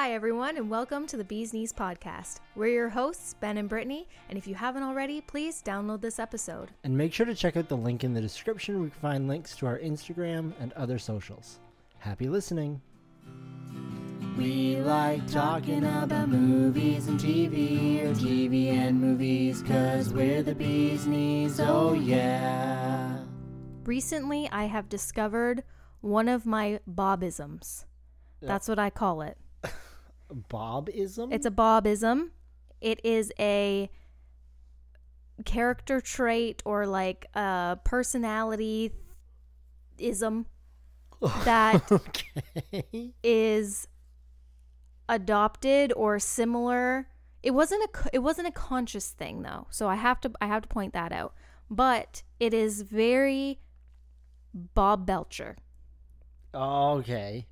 Hi, everyone, and welcome to the Bees Knees Podcast. We're your hosts, Ben and Brittany, and if you haven't already, please download this episode. And make sure to check out the link in the description where you can find links to our Instagram and other socials. Happy listening. We like talking about movies and TV, or TV and movies, cause we're the bees knees, oh yeah. Recently, I have discovered one of my Bobisms. That's what I call it. Bobism? It's a Bobism. It is a character trait or like a personality ism that okay. is adopted or similar. It wasn't a it wasn't a conscious thing though. So I have to I have to point that out. But it is very Bob Belcher. Okay.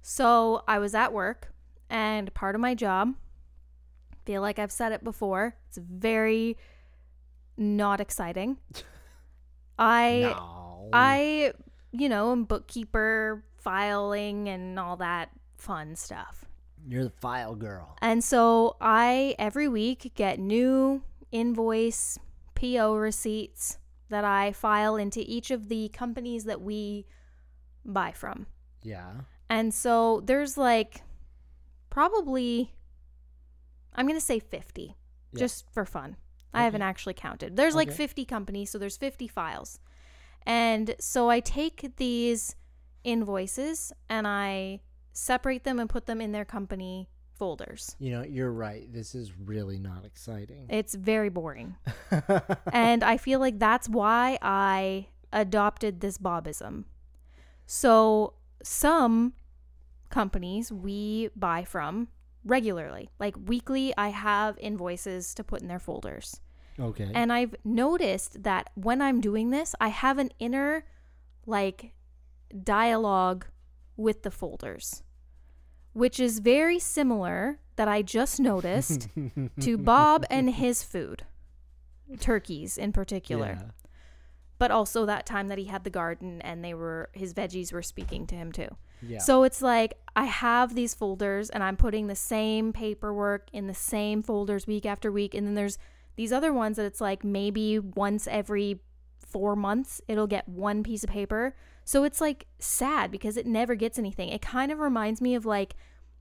So I was at work and part of my job feel like I've said it before. It's very not exciting. I No. I you know, am bookkeeper, filing and all that fun stuff. You're the file girl. And so I every week get new invoice PO receipts that I file into each of the companies that we buy from. Yeah. And so there's like probably I'm going to say 50 Yeah. just for fun. I haven't actually counted. There's like 50 companies, so there's 50 files. And so I take these invoices and I separate them and put them in their company folders. You know, you're right. This is really not exciting. It's very boring. and I feel like that's why I adopted this Bobism. So some companies we buy from regularly, like weekly, I have invoices to put in their folders. okay. And I've noticed that when I'm doing this, I have an inner like dialogue with the folders, which is very similar that I just noticed to Bob and his food, turkeys in particular, Yeah. but also that time that he had the garden and they were his veggies were speaking to him too. Yeah. So it's like I have these folders and I'm putting the same paperwork in the same folders week after week. And then there's these other ones that it's like maybe once every four months it'll get one piece of paper. So it's like sad because it never gets anything. It kind of reminds me of like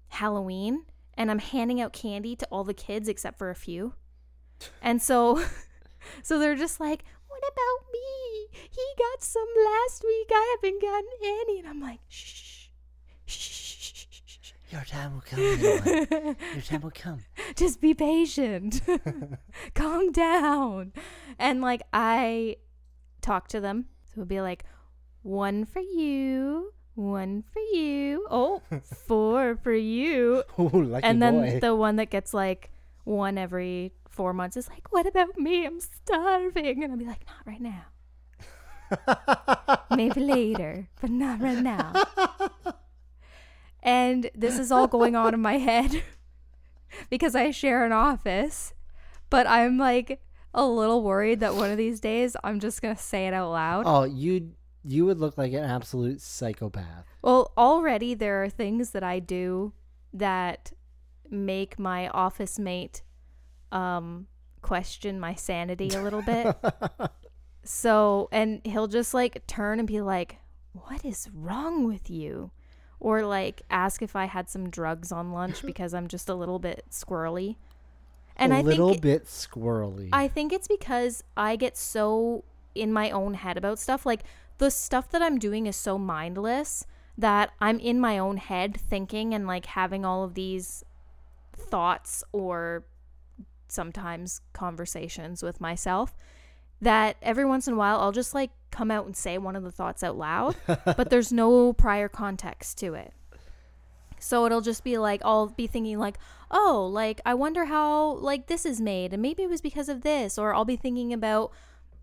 Halloween and I'm handing out candy to all the kids except for a few. And so so they're just like, what about me? He got some last week. I haven't gotten any. And I'm like, shh, Your time will come. Your time will come. Just be patient. Calm down. And like, I talk to them. So it'll be like, one for you, one for you. Oh, four for you. Oh, lucky and then boy. the one that gets like one every four months is like, what about me? I'm starving. And I'll be like, not right now. Maybe later, but not right now. And this is all going on in my head because I share an office, but I'm like a little worried that one of these days I'm just going to say it out loud. oh, you you would look like an absolute psychopath. Well, already there are things that I do that make my office mate um question my sanity a little bit. so, and he'll just like turn and be like, "What is wrong with you?" Or like ask if I had some drugs on lunch because I'm just a little bit squirrely. And a I little think bit squirrely. I think it's because I get so in my own head about stuff. Like the stuff that I'm doing is so mindless that I'm in my own head thinking and like having all of these thoughts or sometimes conversations with myself that every once in a while I'll just like come out and say one of the thoughts out loud, but there's no prior context to it. So it'll just be like I'll be thinking like, "Oh, like I wonder how like this is made and maybe it was because of this." Or I'll be thinking about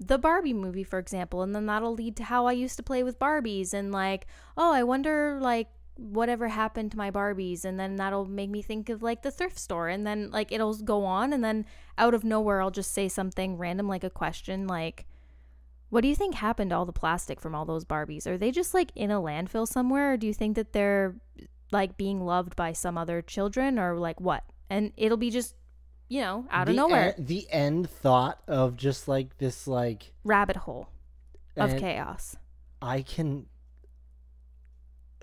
the Barbie movie, for example, and then that'll lead to how I used to play with Barbies and like, "Oh, I wonder like whatever happened to my Barbies." And then that'll make me think of like the thrift store and then like it'll go on and then out of nowhere I'll just say something random like a question like what do you think happened to all the plastic from all those Barbies? Are they just like in a landfill somewhere or do you think that they're like being loved by some other children or like what and it'll be just you know out of the nowhere en- the end thought of just like this like rabbit hole of chaos I can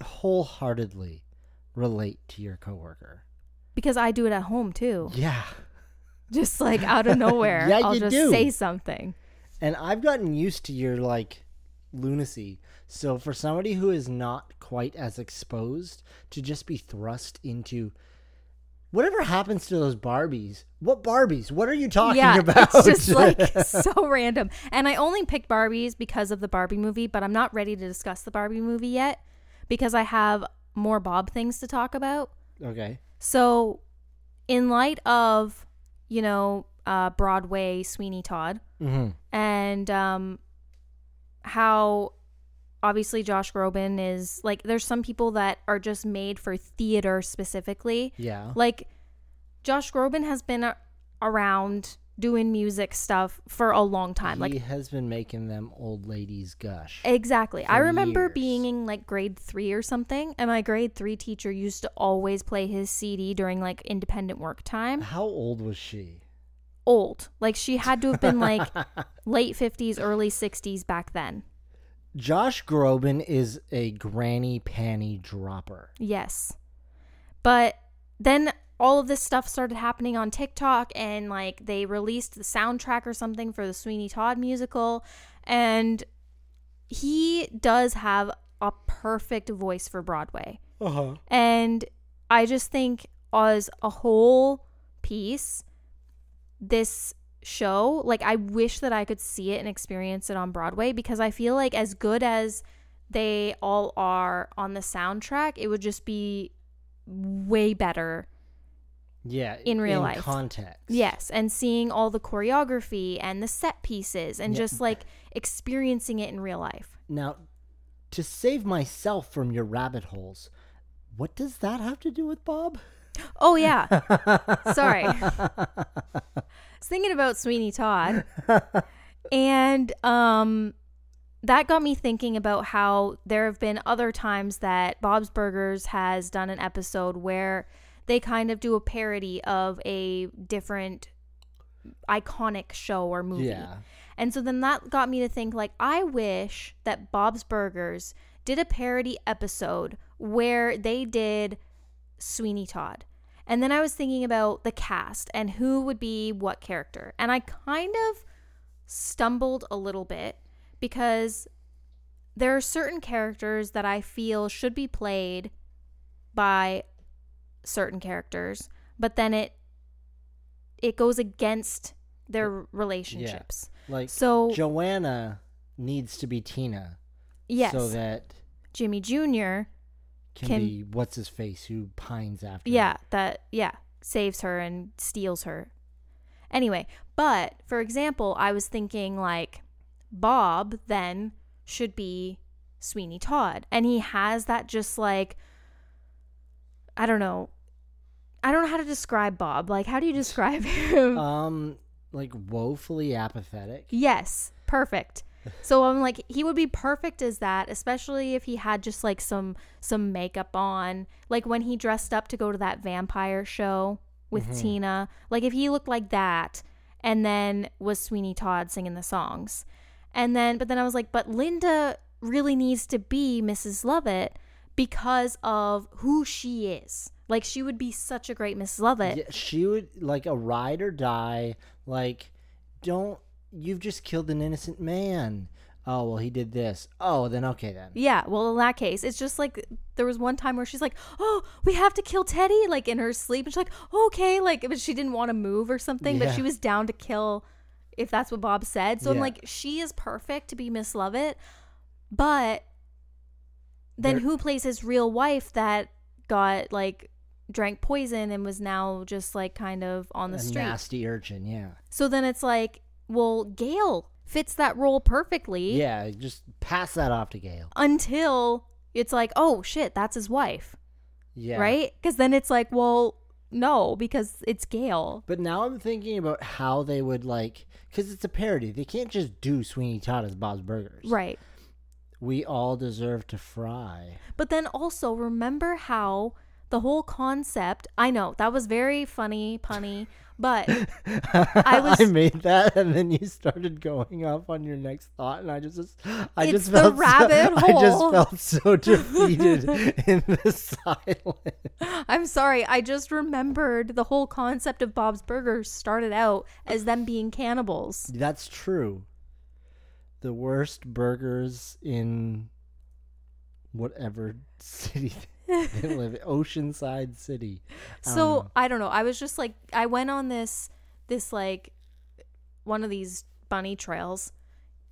wholeheartedly relate to your coworker. because i do it at home too Yeah. just like out of nowhere Yeah, i'll just do. say something And I've gotten used to your like lunacy. So for somebody who is not quite as exposed to just be thrust into whatever happens to those Barbies. What Barbies? What are you talking yeah about? it's just like so random and i only picked barbies because of the barbie movie but i'm not ready to discuss the barbie movie yet because i have more bob things to talk about okay. So, in light of, you know, uh, Broadway Sweeney Todd Mm-hmm. and um, how obviously Josh Groban is like, there's some people that are just made for theater specifically. Yeah. Like, Josh Groban has been a- around doing music stuff for a long time. he Like, he has been making them old ladies gush. Exactly. I remember years. being in like grade three or something, and my grade three teacher used to always play his CD during like independent work time. How old was she? Old. Like she had to have been like late 50s, early 60s back then. Josh Groban is a granny panty dropper. Yes. But then all of this stuff started happening on TikTok, and like they released the soundtrack or something for the Sweeney Todd musical. And he does have a perfect voice for Broadway. Uh-huh. And I just think as a whole piece, this show, like I wish that I could see it and experience it on Broadway because I feel like as good as they all are on the soundtrack, it would just be way better. Yeah. In real life. context. Yes, and seeing all the choreography and the set pieces and Yeah. just like experiencing it in real life. Now, to save myself from your rabbit holes, what does that have to do with Bob? Oh yeah. Sorry. I was thinking about Sweeney Todd. and um that got me thinking about how there have been other times that Bob's Burgers has done an episode where they kind of do a parody of a different iconic show or movie. Yeah. And so then that got me to think like I wish that Bob's Burgers did a parody episode where they did Sweeney Todd. And then I was thinking about the cast and who would be what character. And I kind of stumbled a little bit because there are certain characters that I feel should be played by certain characters, but then it it goes against their relationships. Like So Joanna needs to be Tina. yes, So that Jimmy Jr. can, Can- be what's his face who pines after. Yeah, that yeah, saves her and steals her. Anyway, but for example, I was thinking like Bob then should be Sweeney Todd. And he has that just like I don't know. I don't know how to describe Bob. Like how do you describe him? Um, like woefully apathetic. Yes, perfect. So I'm like he would be perfect as that, especially if he had just like some some makeup on, like when he dressed up to go to that vampire show with Mhm. Tina. Like if he looked like that and then was Sweeney Todd singing the songs. And then but then I was like, but Linda really needs to be Mrs. Lovett because of who she is. Like she would be such a great Mrs. Lovett. Yeah, she would like a ride or die. Like, don't you've just killed an innocent man. Oh well, he did this. Oh, then okay then. Yeah, well, in that case, it's just like there was one time where she's like, "Oh, we have to kill Teddy," like in her sleep, and she's like, "Okay," like but she didn't want to move or something, but Yeah. she was down to kill if that's what Bob said. So I'm Yeah. like, she is perfect to be Miss Lovett, but then There- who plays his real wife that got like drank poison and was now just like kind of on the a street? nasty urchin. Yeah. So then it's like, well, Gail fits that role perfectly Yeah. Just pass that off to Gail. until it's like, oh shit, that's his wife, Yeah. right? Because then it's like, well, no, because it's Gail. But now I'm thinking about how they would like, because it's a parody. They can't just do Sweeney Todd as Bob's Burgers. Right. We all deserve to fry. But then also remember how the whole concept, I know that was very funny, punny, but I was- made that, and then you started going off on your next thought, and I just, I It's just felt, so- rabbit I just felt so defeated in the silence. I'm sorry, I just remembered the whole concept of Bob's Burgers started out as them being cannibals. That's true. The worst burgers in whatever city they live in, Oceanside City. So know. I don't know. I was just like I went on this this like one of these bunny trails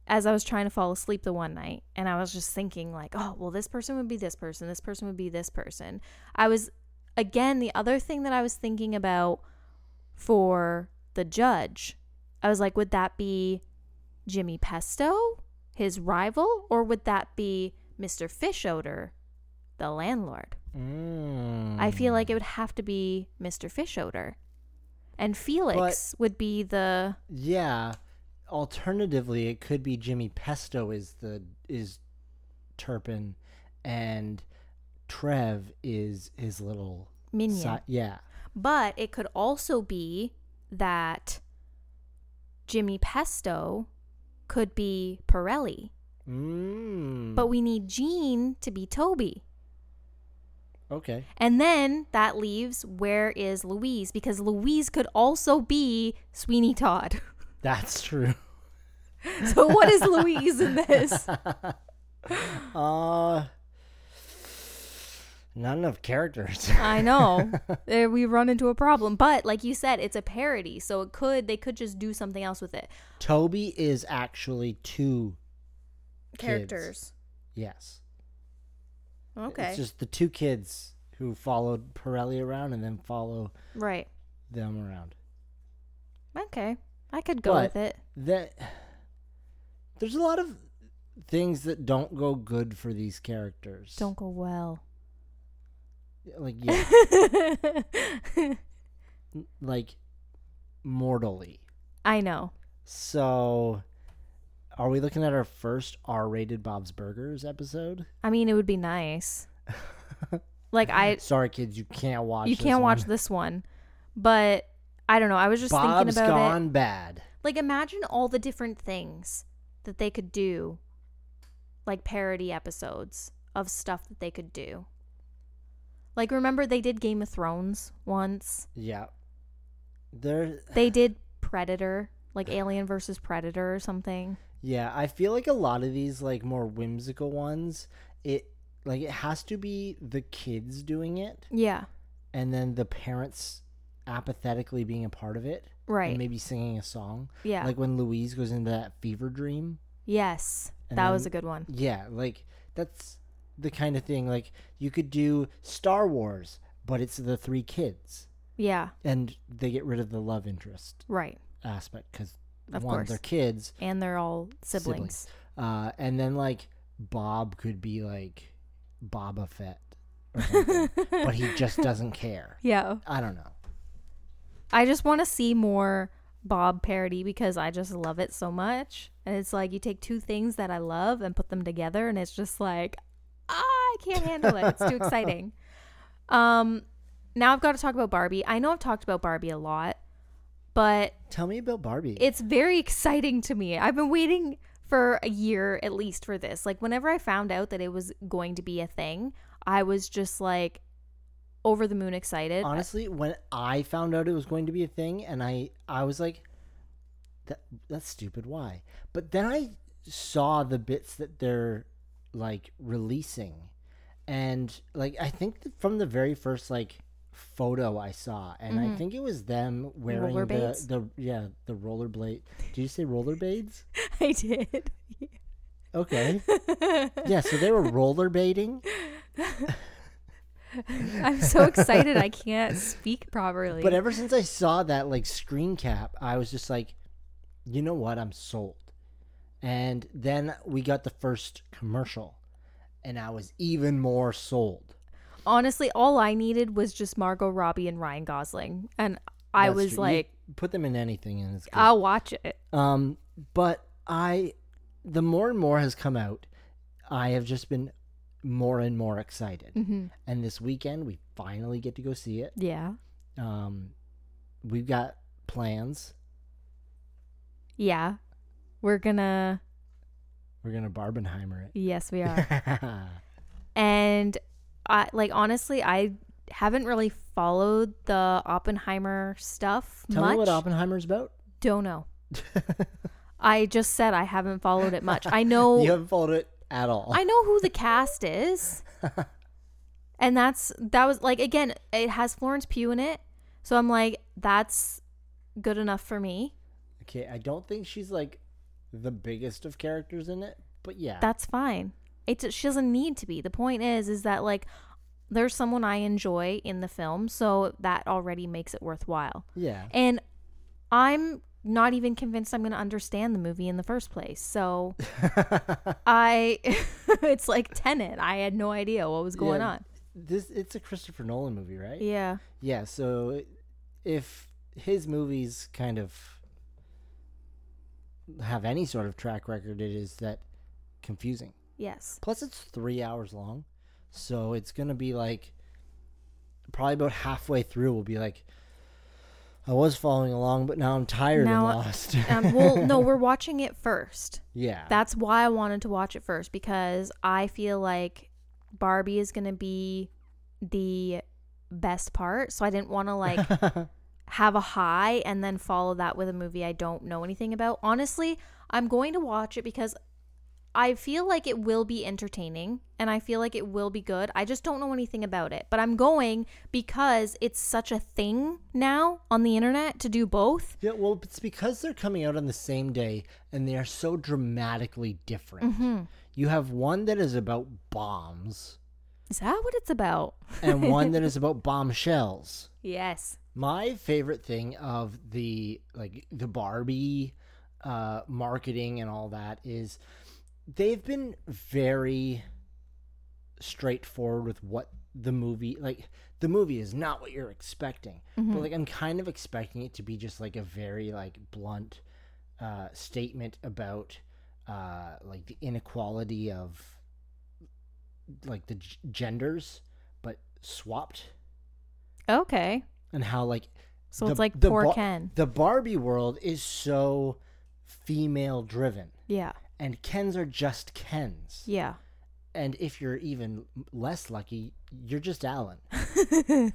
as I was trying to fall asleep the one night and I was just thinking like, oh, well this person would be this person, this person would be this person. I was again the other thing that I was thinking about for the judge. I was like, would that be Jimmy Pesto, his rival, or would that be Mr. Fischoeder, the landlord? Mm. I feel like it would have to be Mr. Fischoeder. And Felix would be the Yeah. Alternatively, it could be Jimmy Pesto is the is Turpin, and Trev is his little minion. si- yeah. But it could also be that Jimmy Pesto could be Pirelli. Mm. But we need Gene to be Toby. Okay. And then that leaves where is Louise? Because Louise could also be Sweeney Todd. That's true. so what is Louise in this? Uh not enough characters. I know. We run into a problem. But like you said, it's a parody. So it could they could just do something else with it. Toby is actually two Kids. Characters. yes. Okay. It's just the two kids who followed Pirelli around and then follow right. them around. Okay. I could go But- with it. That there's a lot of things that don't go good for these characters. Don't go well. like yeah, like mortally. I know. So are we looking at our first R-rated Bob's Burgers episode? I mean, it would be nice. like I Sorry kids, you can't watch you this can't watch one. this one. But I don't know. I was just Bob's thinking about it. gone bad. Like imagine all the different things that they could do. Like parody episodes of stuff that they could do. Like remember they did Game of Thrones once. Yeah. There They did Predator, like Alien versus Predator or something. Yeah, I feel like a lot of these like more whimsical ones, it like it has to be the kids doing it Yeah. and then the parents apathetically being a part of it Right. and maybe singing a song. yeah. Like when Louise goes into that fever dream. yes. That was a good one. Yeah, like that's the kind of thing like you could do Star Wars, but it's the three kids Yeah. and they get rid of the love interest Right. aspect cuz Of one course. they're kids And they're all siblings. Siblings. Uh, and then like Bob could be like Boba Fett, or something, but he just doesn't care. Yeah. I don't know. I just want to see more Bob parody because I just love it so much. And it's like you take two things that I love and put them together and it's just like ah, I can't handle it. It's too exciting. Um now I've got to talk about Barbie. I know I've talked about Barbie a lot, but Tell me about Barbie. it's very exciting to me. I've been waiting for a year at least for this. Like whenever I found out that it was going to be a thing, I was just like over the moon excited. Honestly, when I found out it was going to be a thing, and I I was like, that that's stupid. Why? But then I saw the bits that they're like releasing, and like I think from the very first like photo I saw, and I Mhm. think it was them wearing the, the yeah the rollerblade. Did you say rollerblades? I did. Okay. yeah, so they were rollerblading. I'm so excited I can't speak properly. But ever since I saw that like screen cap, I was just like, you know what? I'm sold. And then we got the first commercial, and I was even more sold. Honestly, all I needed was just Margot Robbie and Ryan Gosling, and I That's was true. You like, put them in anything, and it's good. I'll watch it. Um, but I, the more and more has come out. I have just been more and more excited. Mm-hmm. And this weekend, we finally get to go see it. Yeah. Um, we've got plans. Yeah. We're gonna. We're gonna Barbenheimer it. Yes, we are. it. and I like honestly, I haven't really followed the Oppenheimer stuff much. Tell much. me what Oppenheimer's about. Don't know. I just said I haven't followed it much. I know. you haven't followed it at all. I know who the cast is. and that's that was like again, it has Florence Pugh in it. So I'm like that's good enough for me. okay, I don't think she's like the biggest of characters in it, but yeah. That's fine. It she doesn't need to be. The point is is that like there's someone I enjoy in the film, so that already makes it worthwhile. yeah. And I'm not even convinced I'm going to understand the movie in the first place. So I it's like Tenet. I had no idea what was going Yeah. on. this it's a Christopher Nolan movie, right? Yeah. Yeah, so if his movies kind of have any sort of track record, it is that confusing. Yes. Plus, it's three hours long, so it's gonna be like probably about halfway through. We'll be like, I was following along, but now I'm tired Now and lost. Um, well, no, we're watching it first. yeah, That's why I wanted to watch it first because I feel like Barbie is going to be the best part. So I didn't want to like have a high and then follow that with a movie I don't know anything about. Honestly, I'm going to watch it because I feel like it will be entertaining and I feel like it will be good. I just don't know anything about it. But I'm going because it's such a thing now on the internet to do both. yeah. Well, it's because they're coming out on the same day, and they are so dramatically different. Mm-hmm. You have one that is about bombs, Is that what it's about? and one that is about bombshells. Yes. My favorite thing of the like the Barbie uh marketing and all that is they've been very straightforward with what the movie like the movie is not what you're expecting. But like I'm kind of expecting it to be just like a very like blunt uh statement about uh like the inequality of like the g- genders but swapped Okay. and how like So the- it's like the poor Bar- Ken. the Barbie world is so female driven Yeah. And Kens are just Kens. Yeah. And if you're even less lucky, you're just Alan.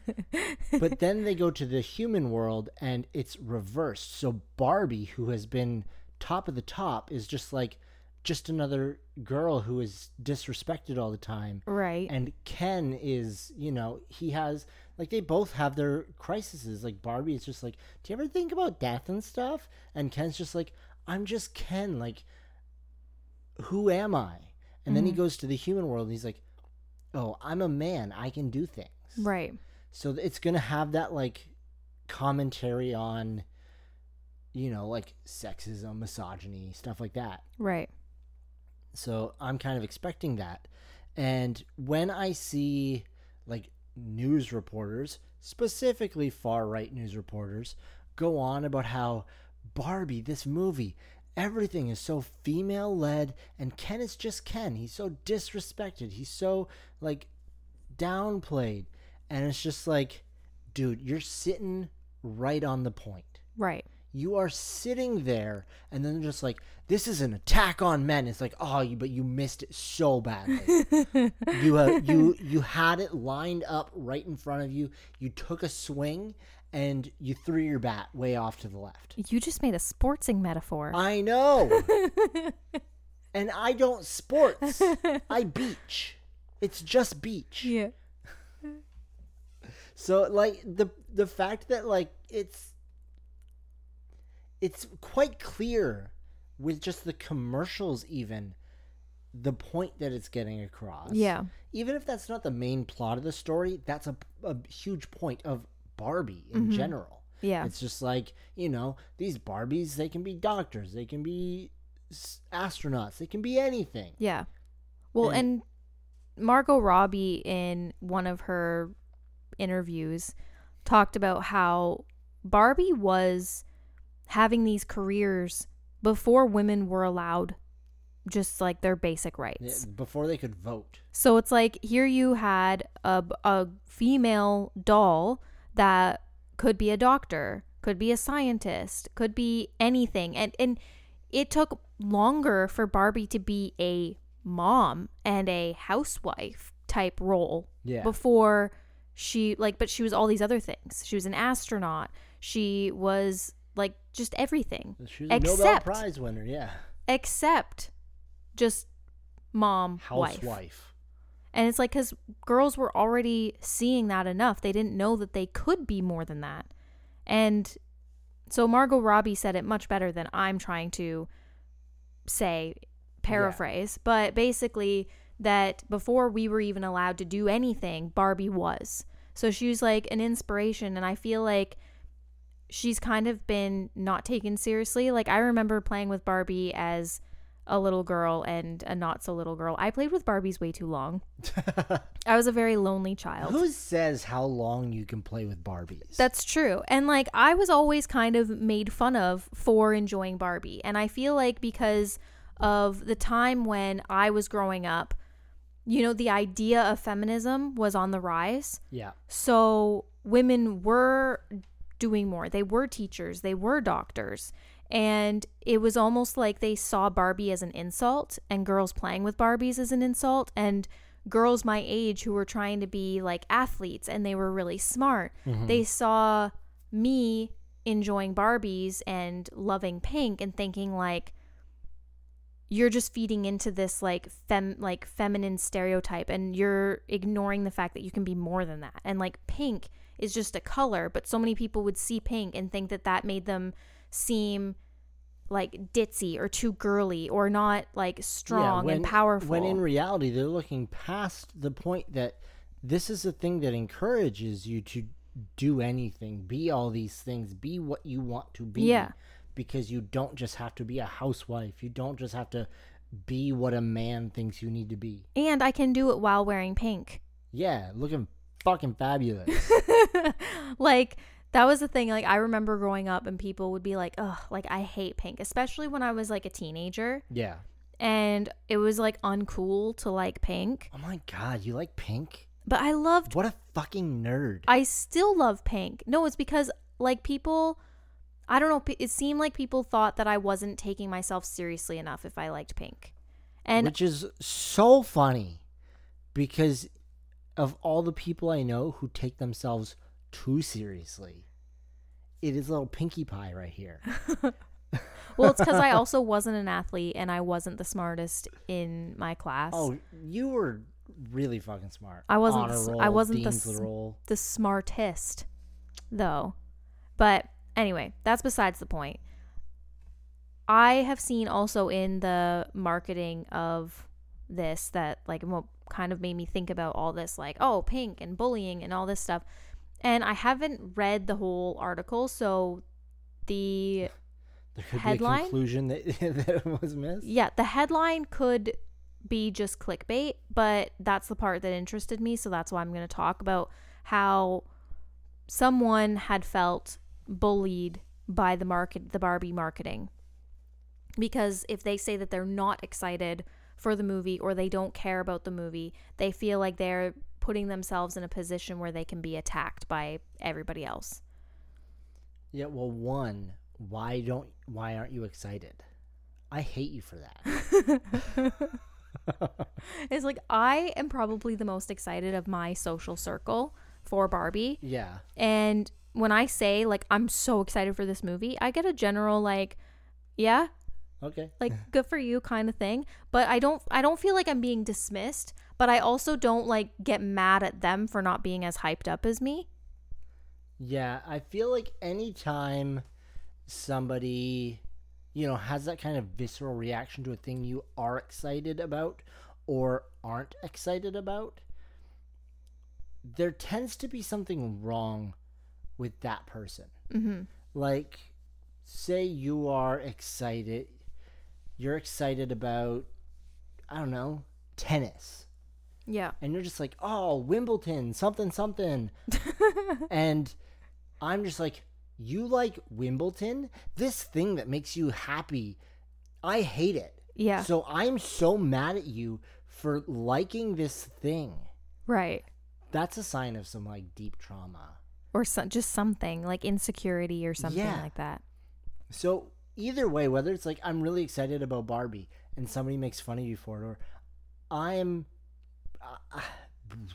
but then they go to the human world and it's reversed. So Barbie, who has been top of the top, is just like just another girl who is disrespected all the time. right. And Ken is, you know, he has like they both have their crises. Like Barbie is just like, Do you ever think about death and stuff? And Ken's just like, I'm just Ken, like who am I? And then he mm-hmm. goes to the human world and he's like, Oh, I'm a man, I can do things. right. So it's gonna have that like commentary on you know, like sexism, misogyny, stuff like that. Right. So I'm kind of expecting that. And when I see like news reporters, specifically far right news reporters, go on about how Barbie, this movie, everything is so female led and Ken is just Ken. He's so disrespected. He's so like downplayed. And it's just like, dude, you're sitting right on the point Right. you are sitting there and then just like this is an attack on men it's like oh you but you missed it so badly you uh, you you had it lined up right in front of you you took a swing and you threw your bat way off to the left You just made a sportsing metaphor. i know and i don't sports i beach it's just beach yeah. So like the the fact that like it's it's quite clear with just the commercials even the point that it's getting across. Yeah. Even if that's not the main plot of the story, that's a, a huge point of Barbie in mm-hmm. general. Yeah. It's just like, you know, these Barbies, they can be doctors, they can be astronauts, they can be anything. Yeah. Well, And- and Margot Robbie in one of her interviews talked about how Barbie was having these careers before women were allowed just like their basic rights. before they could vote. So it's like here you had a, a female doll that could be a doctor, could be a scientist, could be anything. And and it took longer for Barbie to be a mom and a housewife type role Yeah. before she like but she was all these other things. She was an astronaut. She was like just everything She was a Nobel Prize winner. Yeah. except just mom wife. And it's like because girls were already seeing that enough. They didn't know that they could be more than that. And so Margot Robbie said it much better than I'm trying to say, paraphrase. But basically, that before we were even allowed to do anything, Barbie was. So she was like an inspiration. And I feel like she's kind of been not taken seriously. Like I remember playing with Barbie as a little girl and a not so little girl. I played with Barbies way too long. I was a very lonely child. Who says how long you can play with Barbies? That's true. And like I was always kind of made fun of for enjoying Barbie. And I feel like because of the time when I was growing up, you know, the idea of feminism was on the rise. yeah. So women were doing more. They were teachers, they were doctors. And it was almost like they saw Barbie as an insult and girls playing with Barbies as an insult. And girls my age who were trying to be like athletes and they were really smart, mm-hmm. they saw me enjoying Barbies and loving pink and thinking like, you're just feeding into this like fem like feminine stereotype and you're ignoring the fact that you can be more than that and like pink is just a color but so many people would see pink and think that that made them seem like ditzy or too girly or not like strong when, and powerful When in reality, they're looking past the point that this is a thing that encourages you to do anything, be all these things, be what you want to be. Yeah. Because you don't just have to be a housewife. You don't just have to be what a man thinks you need to be. and i can do it while wearing pink Yeah, looking fucking fabulous. like that was the thing like i remember growing up and people would be like oh, like i hate pink especially when i was like a teenager yeah. and it was like uncool to like pink Oh my god, you like pink? but i loved What a fucking nerd. i still love pink no it's because like people i don't know it seemed like people thought that i wasn't taking myself seriously enough if i liked pink and which is so funny because of all the people I know who take themselves too seriously. It is a little Pinkie Pie right here. well it's because i also wasn't an athlete and i wasn't the smartest in my class Oh, you were really fucking smart. I wasn't roll, I wasn't the the smartest though but anyway that's besides the point i have seen also in the marketing of this that like what kind of made me think about all this like oh pink and bullying and all this stuff and i haven't read the whole article so the There could be a headline? conclusion that, that was missed. yeah the headline could be just clickbait but that's the part that interested me so that's why i'm going to talk about how someone had felt bullied by the market the barbie marketing because if they say that they're not excited for the movie or they don't care about the movie they feel like they're putting themselves in a position where they can be attacked by everybody else Yeah, well, one, why don't why aren't you excited? I hate you for that. it's like i am probably the most excited of my social circle for barbie yeah. And when I say like I'm so excited for this movie, I get a general like, yeah, Okay. like good for you kind of thing. But I don't I don't feel like I'm being dismissed, but I also don't like get mad at them for not being as hyped up as me. Yeah, I feel like anytime somebody, you know, has that kind of visceral reaction to a thing you are excited about or aren't excited about, there tends to be something wrong with that person. Mm-hmm. Like, say you are excited, you're excited about, I don't know, tennis Yeah. and you're just like, oh, Wimbledon, something, something. and I'm just like, you like Wimbledon? This thing that makes you happy, I hate it. Yeah. So I'm so mad at you for liking this thing. right. That's a sign of some like deep trauma. Or so, just something like insecurity or something Yeah. like that. So either way, whether it's like I'm really excited about Barbie and somebody makes fun of you for it, or I'm uh,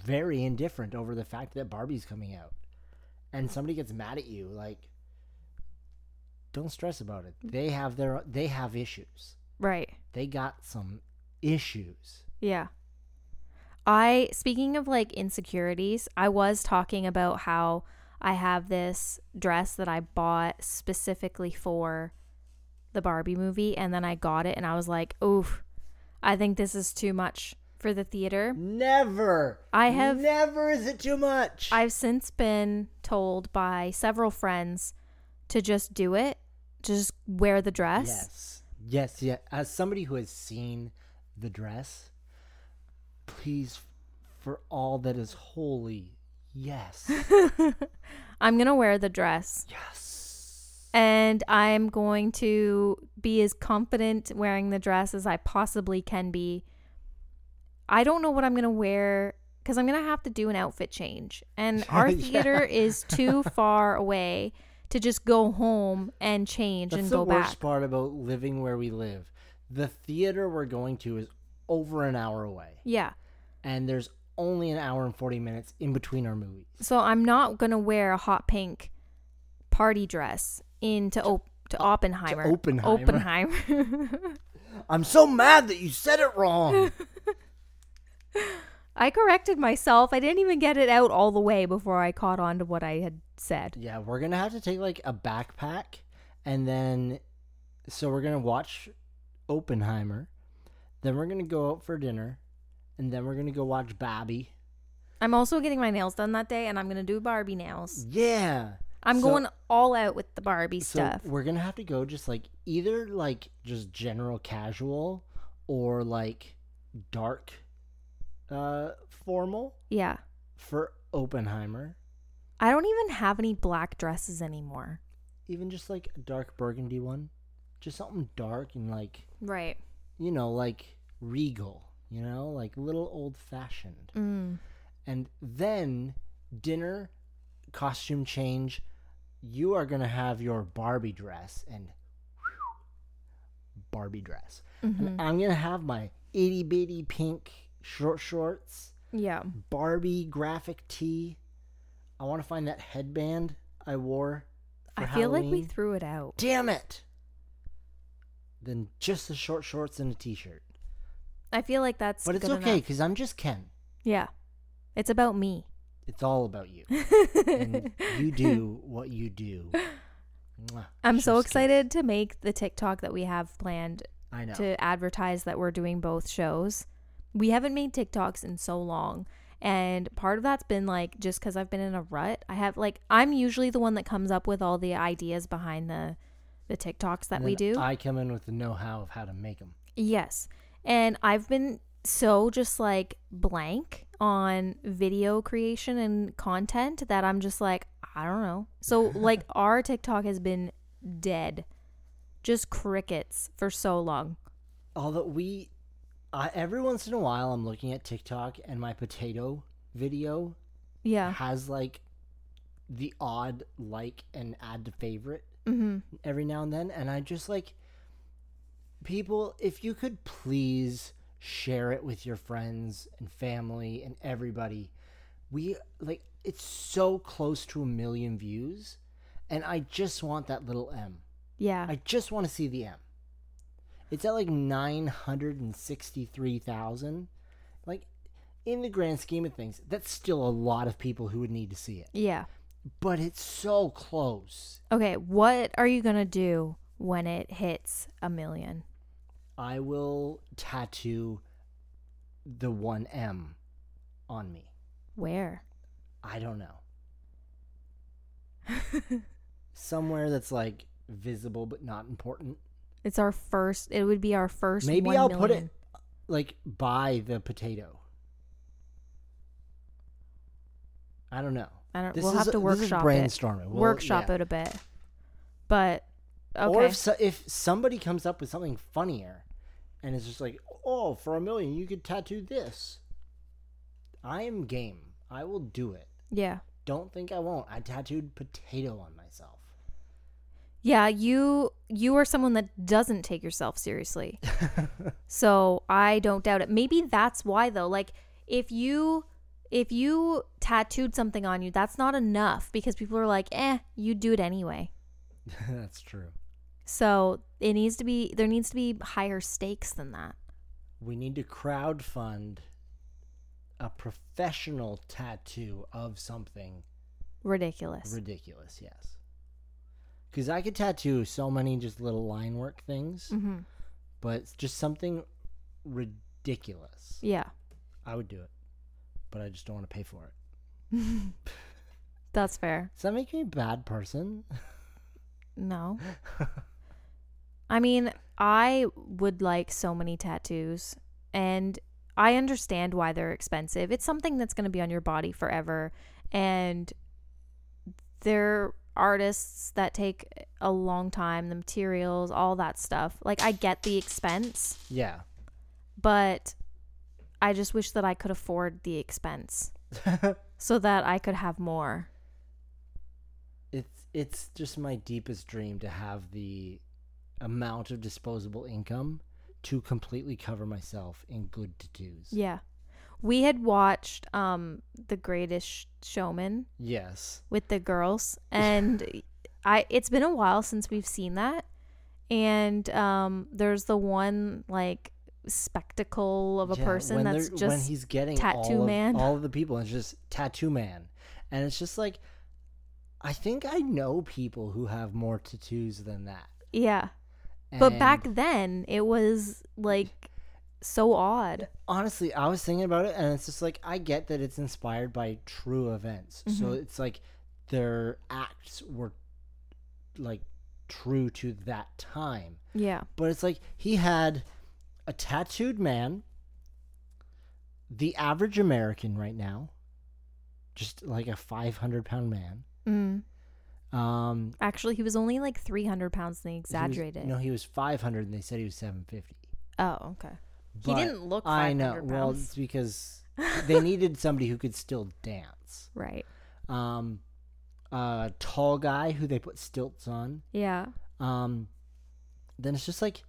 very indifferent over the fact that Barbie's coming out, and somebody gets mad at you, like don't stress about it. They have their they have issues. Right. They got some issues. Yeah. I speaking of like insecurities, I was talking about how I have this dress that I bought specifically for the Barbie movie and then I got it and I was like, "Oof. I think this is too much for the theater." Never. I have- never. Is it too much? I've since been told by several friends to just do it. Just wear the dress. Yes. Yes, yeah. As somebody who has seen the dress, please, for all that is holy, yes. I'm going to wear the dress. yes. and I'm going to be as confident wearing the dress as I possibly can be. I don't know what I'm going to wear because I'm going to have to do an outfit change. And our Yeah. theater is too far away to just go home and change That's and the go worst back. part about living where we live. The theater we're going to is over an hour away, Yeah. and there's only an hour and 40 minutes in between our movies. So I'm not going to wear a hot pink party dress into op- to Oppenheimer. Oppenheimer. Oppenheimer. I'm so mad that you said it wrong. I corrected myself. I didn't even get it out all the way before I caught on to what I had said. Yeah, we're gonna have to take like a backpack, and then so we're gonna watch Oppenheimer, then we're gonna go out for dinner, and then we're gonna go watch Barbie. I'm also getting my nails done that day and I'm going to do Barbie nails. Yeah, I'm So- going all out with the Barbie so stuff. we're gonna have to go just like either like just general casual or like dark, uh, formal Yeah. for Oppenheimer. I don't even have any black dresses anymore. Even just like a dark burgundy one, just something dark and like Right. you know, like regal, you know, like little old fashioned. Mm. And then dinner, costume change. You are going to have your Barbie dress and Barbie dress. Mm-hmm. And I'm going to have my itty bitty pink short shorts, Yeah. Barbie graphic tee. I want to find that headband I wore. For I feel like we threw it out. Damn it! Then just the short shorts and a t shirt. I feel like that's But it's okay because I'm just Ken. Yeah. It's about me. It's all about you. and you do what you do. Mwah. I'm so excited to make the TikTok that we have planned I know. to advertise that we're doing both shows. We haven't made TikToks in so long. And part of that's been like just because I've been in a rut. I have like, I'm usually the one that comes up with all the ideas behind the, the TikToks that we do. I come in with the know how of how to make them. yes. And I've been so just like blank on video creation and content that I'm just like, I don't know. So, like, our TikTok has been dead, just crickets for so long. Although we, I, every once in a while, I'm looking at TikTok and my potato video Yeah. has like the odd like and add to favorite Mm-hmm. every now and then, and I just like people. If you could please share it with your friends and family and everybody, we like it's so close to a million views, and I just want that little M. Yeah. I just want to see the M. It's at like 963,000. Like, in the grand scheme of things, that's still a lot of people who would need to see it. yeah. But it's so close. Okay, what are you gonna do when it hits a million? I will tattoo the one M on me. Where? I don't know. Somewhere that's like visible but not important. It's our first. It would be our first. Maybe 1 I'll put it like by the potato. I don't know. I don't. This we'll have to this is workshop it. brainstorming. We'll- Workshop yeah. it a bit. But okay. Or if so, if somebody comes up with something funnier, and it's just like, oh, for a million, you could tattoo this. I am game. I will do it. Yeah. Don't think I won't. I tattooed potato on myself. Yeah, you you are someone that doesn't take yourself seriously. so, I don't doubt it. Maybe that's why though. Like if you if you tattooed something on you, that's not enough because people are like, "Eh, you do it anyway." That's true. So, it needs to be there needs to be higher stakes than that. We need to crowd fund a professional tattoo of something Ridiculous. ridiculous. Yes. Because I could tattoo so many just little line work things, mhm. but it's just something ridiculous. Yeah. I would do it, but I just don't want to pay for it. That's fair. Does that make me a bad person? No. I mean, I would like so many tattoos and I understand why they're expensive. It's something that's going to be on your body forever and they're artists that take a long time, the materials, all that stuff. Like I get the expense, yeah. but I just wish that I could afford the expense so that I could have more. it's it's just my deepest dream to have the amount of disposable income to completely cover myself in good tattoos. Yeah. We had watched um The Greatest Showman Yes. with the girls and I it's been a while since we've seen that. And um there's the one like spectacle of a Yeah, person when that's they're- when just he's getting tattoo all man. Of, all of the people. It's just tattoo man, and it's just like, I think I know people who have more tattoos than that. yeah. But And back then it was like so odd. honestly, I was thinking about it, and it's just like I get that it's inspired by true events, so Mhm. it's like their acts were like true to that time. Yeah. But it's like he had a tattooed man, the average American right now, just like a 500 pound man. Mm. Um, Actually, he was only like 300 pounds and they he was- exaggerated. no, he was 500 and they said he was 750. Oh, okay. He didn't look I 500 know. Well, it's because they needed somebody who could still dance. Right. Um, a tall guy who they put stilts on. Yeah. Um, then it's just like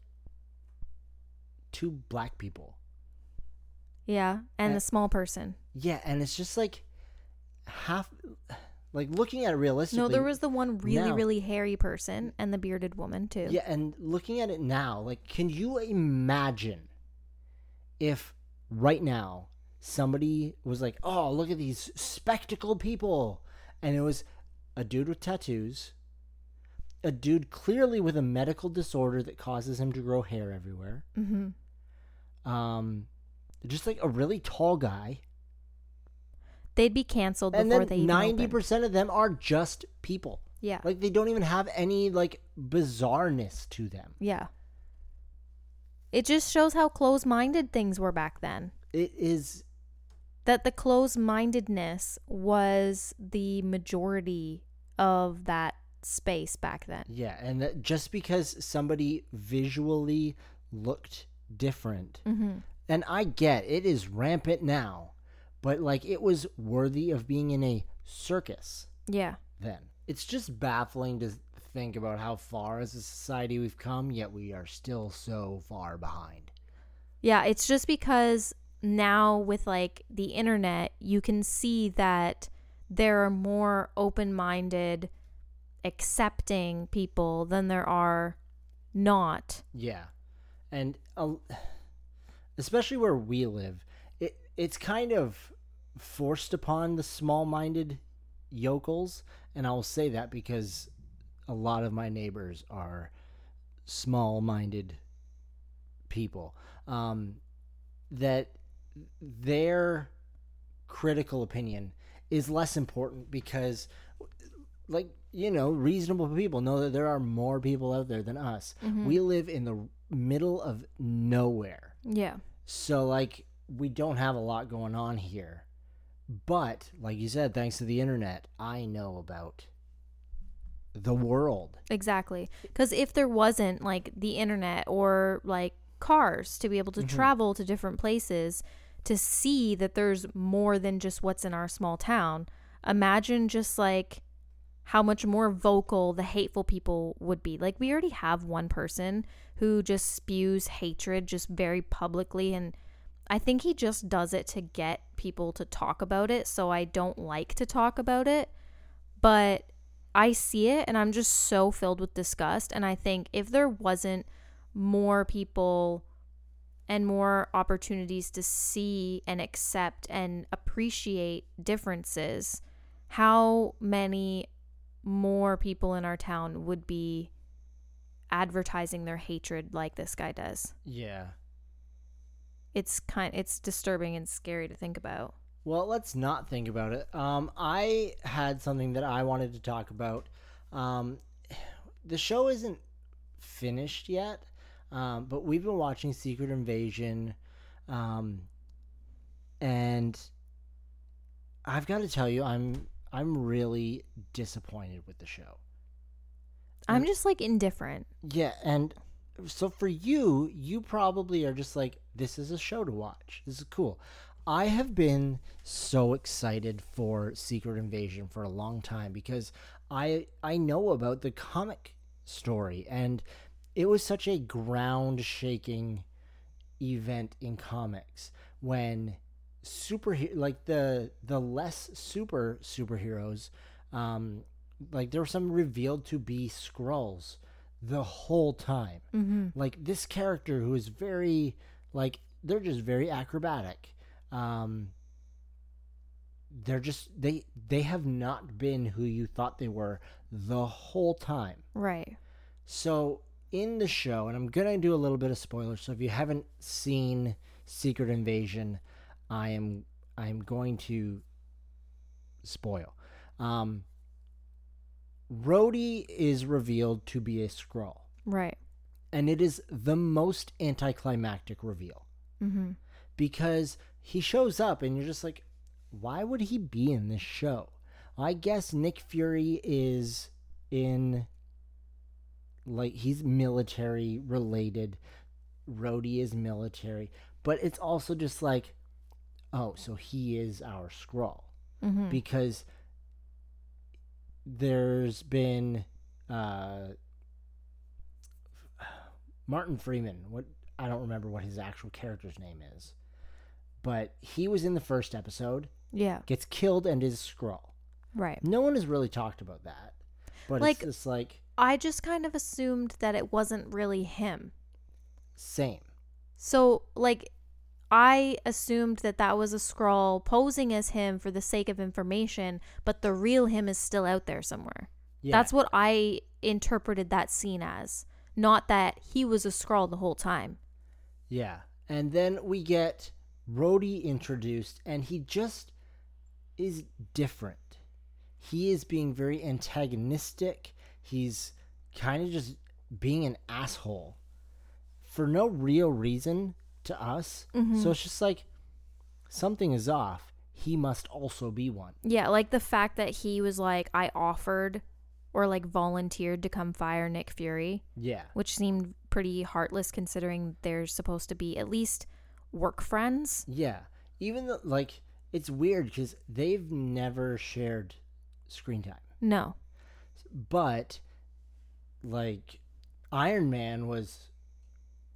two black people. Yeah. And Uh, the small person. Yeah, and it's just like half, like looking at it realistically. No, there was the one really, now- really hairy person and the bearded woman too. Yeah, and looking at it now, like, can you imagine if right now somebody was like, "Oh, look at these spectacled people," and it was a dude with tattoos, a dude clearly with a medical disorder that causes him to grow hair everywhere, Mm-hmm. um, just like a really tall guy, They'd be canceled and before then they Ninety percent of them are just people. Yeah. Like they don't even have any like bizarreness to them. yeah. It just shows how close-minded things were back then. It is That the close-mindedness was the majority of that space back then. Yeah, and that just because somebody visually looked different, Mm-hmm. and I get it is rampant now, but like it was worthy of being in a circus Yeah. then. It's just baffling to think about how far as a society we've come, yet we are still so far behind. Yeah, it's just because now with like the internet, you can see that there are more open-minded, accepting people than there are not. Yeah, and uh, especially where we live, it it's kind of forced upon the small-minded yokels, and I will say that because a lot of my neighbors are small-minded people. Um, that their critical opinion is less important because like you know reasonable people know that there are more people out there than us we live in the middle of nowhere Yeah. so like we don't have a lot going on here but like you said thanks to the internet i know about the world Exactly. Cuz if there wasn't like the internet or like cars to be able to Mhm. travel to different places to see that there's more than just what's in our small town. Imagine just like how much more vocal the hateful people would be. Like we already have one person who just spews hatred just very publicly and I think he just does it to get people to talk about it, so I don't like to talk about it. But I see it and I'm just so filled with disgust and I think if there wasn't more people and more opportunities to see and accept and appreciate differences, how many more people in our town would be advertising their hatred like this guy does. Yeah. It's kind it's disturbing and scary to think about. Well, let's not think about it. Um, I had something that I wanted to talk about. Um, the show isn't finished yet, um, but we've been watching Secret Invasion, um, and I've got to tell you, I'm I'm really disappointed with the show. I'm just like indifferent. Yeah, and so for you, you probably are just like, this is a show to watch. This is cool. I have been so excited for Secret Invasion for a long time because I I know about the comic story and it was such a ground shaking event in comics when super like the the less super superheroes um like there were some revealed to be Skrulls the whole time Mm-hmm. like this character who is very like they're just very acrobatic um they're just they they have not been who you thought they were the whole time Right. so in the show and i'm gonna do a little bit of spoilers so if you haven't seen secret invasion i am i am going to spoil um Rhodey is revealed to be a Skrull Right. and it is the most anticlimactic reveal Mm-hmm. because he shows up and you're just like why would he be in this show i guess nick fury is in like he's military related Rhodey is military but it's also just like oh so he is our Skrull Mm-hmm. because there's been uh Martin Freeman. What I don't remember what his actual character's name is, but he was in the first episode, yeah. gets killed, and is Skrull. Right. No one has really talked about that, but Like- it's just like I just kind of assumed that it wasn't really him. same. So, like, I assumed that that was a Skrull posing as him for the sake of information, but the real him is still out there somewhere. Yeah, That's what I interpreted that scene as. Not that he was a Skrull the whole time. Yeah. And then we get Rhodey introduced, and he just is different. He is being very antagonistic. He's kind of just being an asshole for no real reason to us. So mm-hmm. it's just like something is off. He must also be one. Yeah, like the fact that he was like, I offered or like volunteered to come fire Nick Fury, Yeah. which seemed pretty heartless considering they're supposed to be at least work friends. Yeah. Even though, like, it's weird because they've never shared screen time. No. but like Iron Man was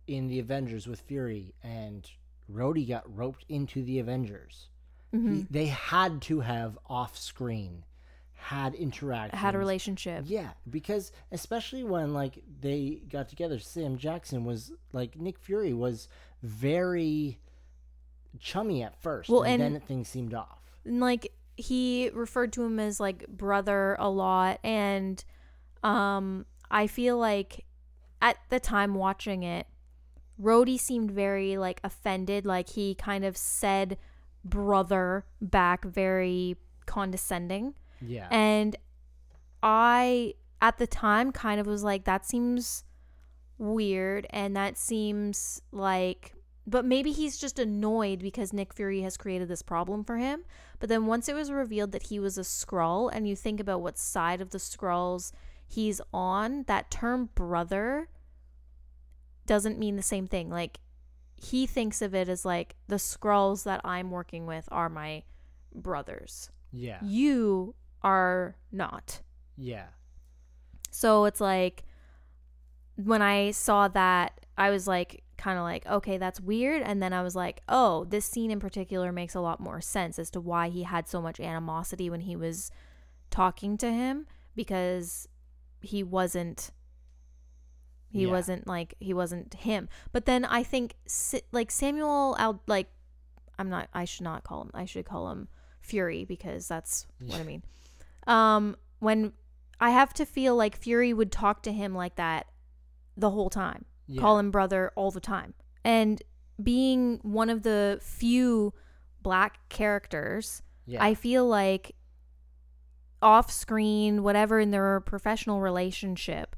in the Avengers with Fury, and Rhodey got roped into the Avengers. Mm-hmm. He- they had to have off-screen, had interaction, Had a relationship. Yeah, because especially when like they got together, Sam Jackson was like Nick Fury was very chummy at first, Well, and, and- then things seemed off. and like he referred to him as like brother a lot and um i feel like at the time watching it Rhodey seemed very like offended. Like he kind of said brother back very condescending. Yeah, and i at the time kind of was like that seems weird and that seems like but maybe he's just annoyed because Nick Fury has created this problem for him. But then once it was revealed that he was a Skrull, and you think about what side of the Skrulls he's on, that term brother doesn't mean the same thing. Like he thinks of it as like the Skrulls that I'm working with are my brothers. Yeah. You are not. Yeah. So it's like when I saw that, I was like, kind of like, okay, that's weird. And then I was like, oh, this scene in particular makes a lot more sense as to why he had so much animosity when he was talking to him because he wasn't. He Yeah. wasn't like he wasn't him. But then I think like Samuel Al like I'm not I should not call him. I should call him Fury because that's what I mean. Um when I have to feel like Fury would talk to him like that the whole time. Yeah. Call him brother all the time. And being one of the few black characters, Yeah. I feel like off screen, whatever in their professional relationship,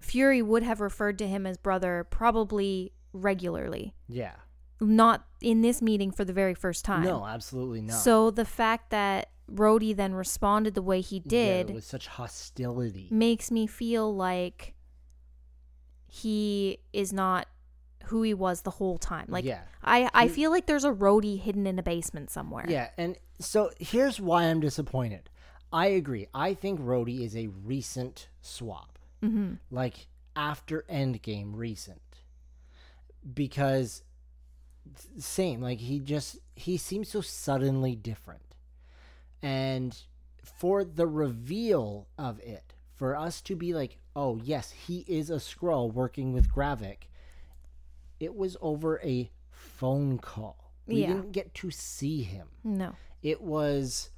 Fury would have referred to him as brother probably regularly. yeah. Not in this meeting for the very first time. No, absolutely not. So the fact that Rhodey then responded the way he Yeah, did with such hostility. makes me feel like he is not who he was the whole time. Like yeah. I, I feel like there's a Rhodey hidden in a basement somewhere. Yeah, and so here's why I'm disappointed. I agree. I think Rhodey is a recent swap. Mm-hmm. Like after Endgame recent. Because same, like he just he seems so suddenly different. And for the reveal of it, for us to be like, oh yes, he is a Skrull working with Gravik, it was over a phone call. We Yeah. didn't get to see him. No. It was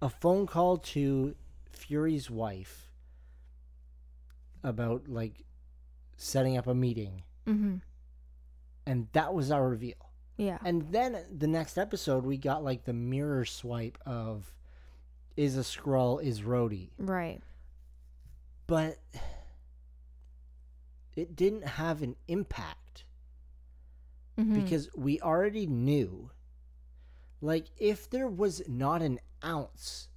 a phone call to Fury's wife about like setting up a meeting, Mm-hmm. and that was our reveal. Yeah. And then the next episode, we got like the mirror swipe of is a Skrull is Rhodey, Right. But it didn't have an impact Mm-hmm. because we already knew. Like, if there was not an ounce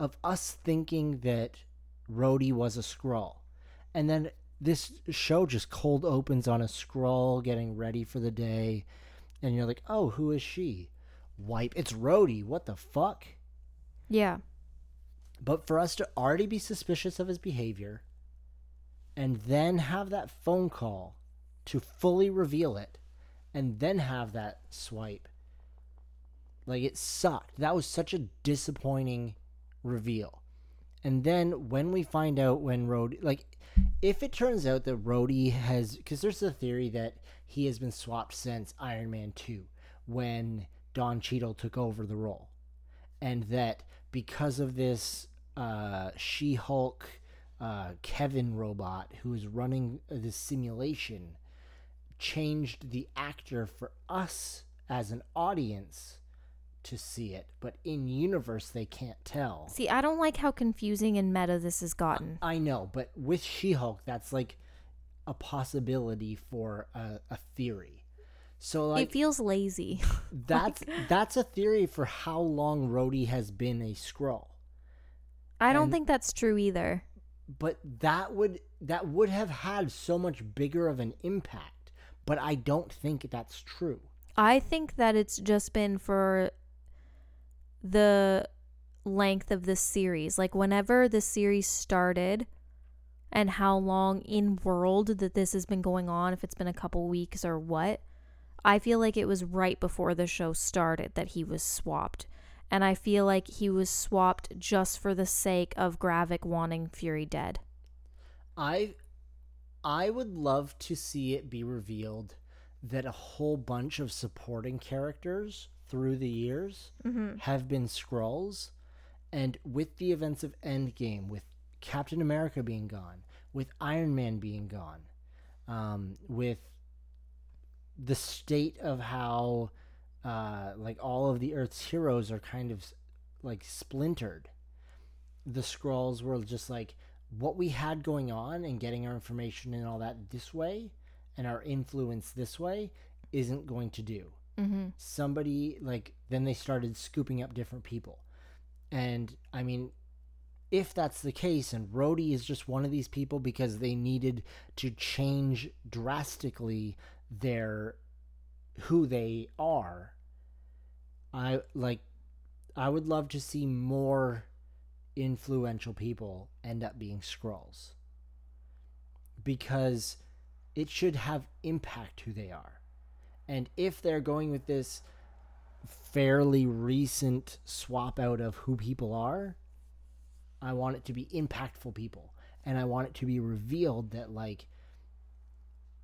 of us thinking that Rhodey was a Skrull, and then this show just cold opens on a Skrull getting ready for the day, and you're like, oh, who is she? Wipe. It's Rhodey. What the fuck? yeah. But for us to already be suspicious of his behavior and then have that phone call to fully reveal it and then have that swipe, like it sucked. That was such a disappointing reveal. And then when we find out when Rhodey, like, if it turns out that Rhodey has, because there's the theory that he has been swapped since Iron Man 2 when Don Cheadle took over the role and that because of this uh, She Hulk uh, Kevin robot who is running this simulation, changed the actor for us as an audience to see it, but in universe they can't tell. See, I don't like how confusing and meta this has gotten. I know, but with She Hulk, that's like a possibility for a, a theory. So like it feels lazy. that's that's a theory for how long Rhodey has been a Skrull. I don't And- think that's true either. but that would that would have had so much bigger of an impact but i don't think that's true I think that it's just been for the length of the series. Like whenever the series started and how long in world that this has been going on, if it's been a couple weeks or what, I feel like it was right before the show started that he was swapped. And I feel like he was swapped just for the sake of Gravik wanting Fury dead. i i would love to see it be revealed that a whole bunch of supporting characters through the years Mm-hmm. have been Skrulls and with the events of endgame with captain america being gone with iron man being gone um, with the state of how uh, like all of the earth's heroes are kind of like splintered. The Skrulls were just like what we had going on and getting our information and all that this way and our influence this way isn't going to do. Mm-hmm. somebody like then they started scooping up different people. And i mean if that's the case and Rhodey is just one of these people because they needed to change drastically their who they are, I like I would love to see more influential people end up being Skrulls Because it should have impact who they are. And if they're going with this fairly recent swap out of who people are, I want it to be impactful people. And I want it to be revealed that, like,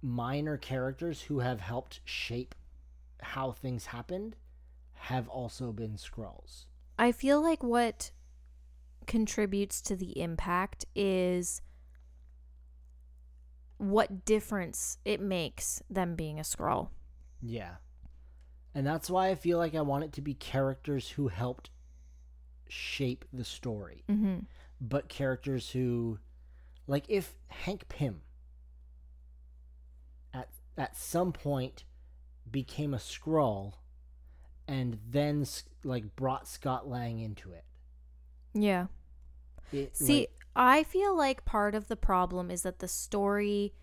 minor characters who have helped shape how things happened have also been Skrulls. I feel like what contributes to the impact is what difference it makes them being a Skrull. Yeah. And that's why I feel like I want it to be characters who helped shape the story. Mm-hmm. But characters who like if Hank Pym at at some point became a Skrull and then like brought Scott Lang into it. Yeah. it See, like- I feel like part of the problem is that the story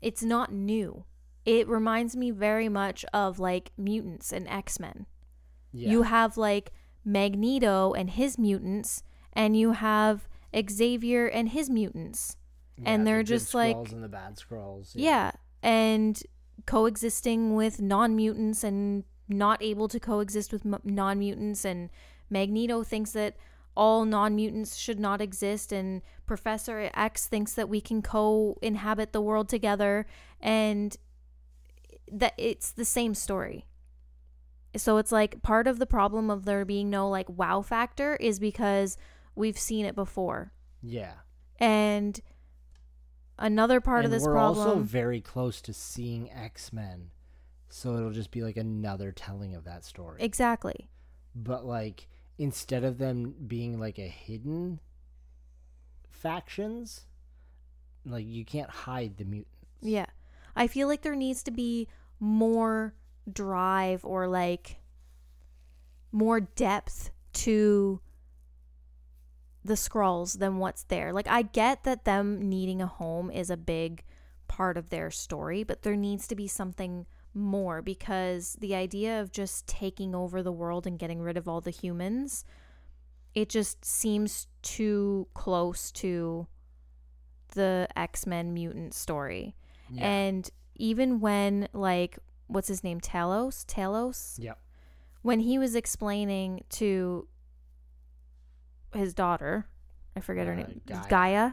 it's not new. It reminds me very much of like mutants and X-Men. yeah. You have like Magneto and his mutants and you have Xavier and his mutants. and they're the good just, like- Skrulls and the bad Skrulls. Yeah. And coexisting with non-mutants and not able to coexist with m- non-mutants and Magneto thinks that all non-mutants should not exist and Professor X thinks that we can co-inhabit the world together and that it's the same story. So it's like part of the problem of there being no like wow factor is because we've seen it before. Yeah. And another part and of this problem. we're problem also very close to seeing X Men, so it'll just be like another telling of that story. Exactly. but like instead of them being like a hidden factions, like you can't hide the mutants. Yeah. I feel like there needs to be more drive or like more depth to the Skrulls than what's there. Like I get that them needing a home is a big part of their story, but there needs to be something more because the idea of just taking over the world and getting rid of all the humans it just seems too close to the X-Men mutant story. Yeah. And even when like what's his name Talos, Talos, Yeah. when he was explaining to his daughter, I forget her Uh, name, Gaia. Gaia.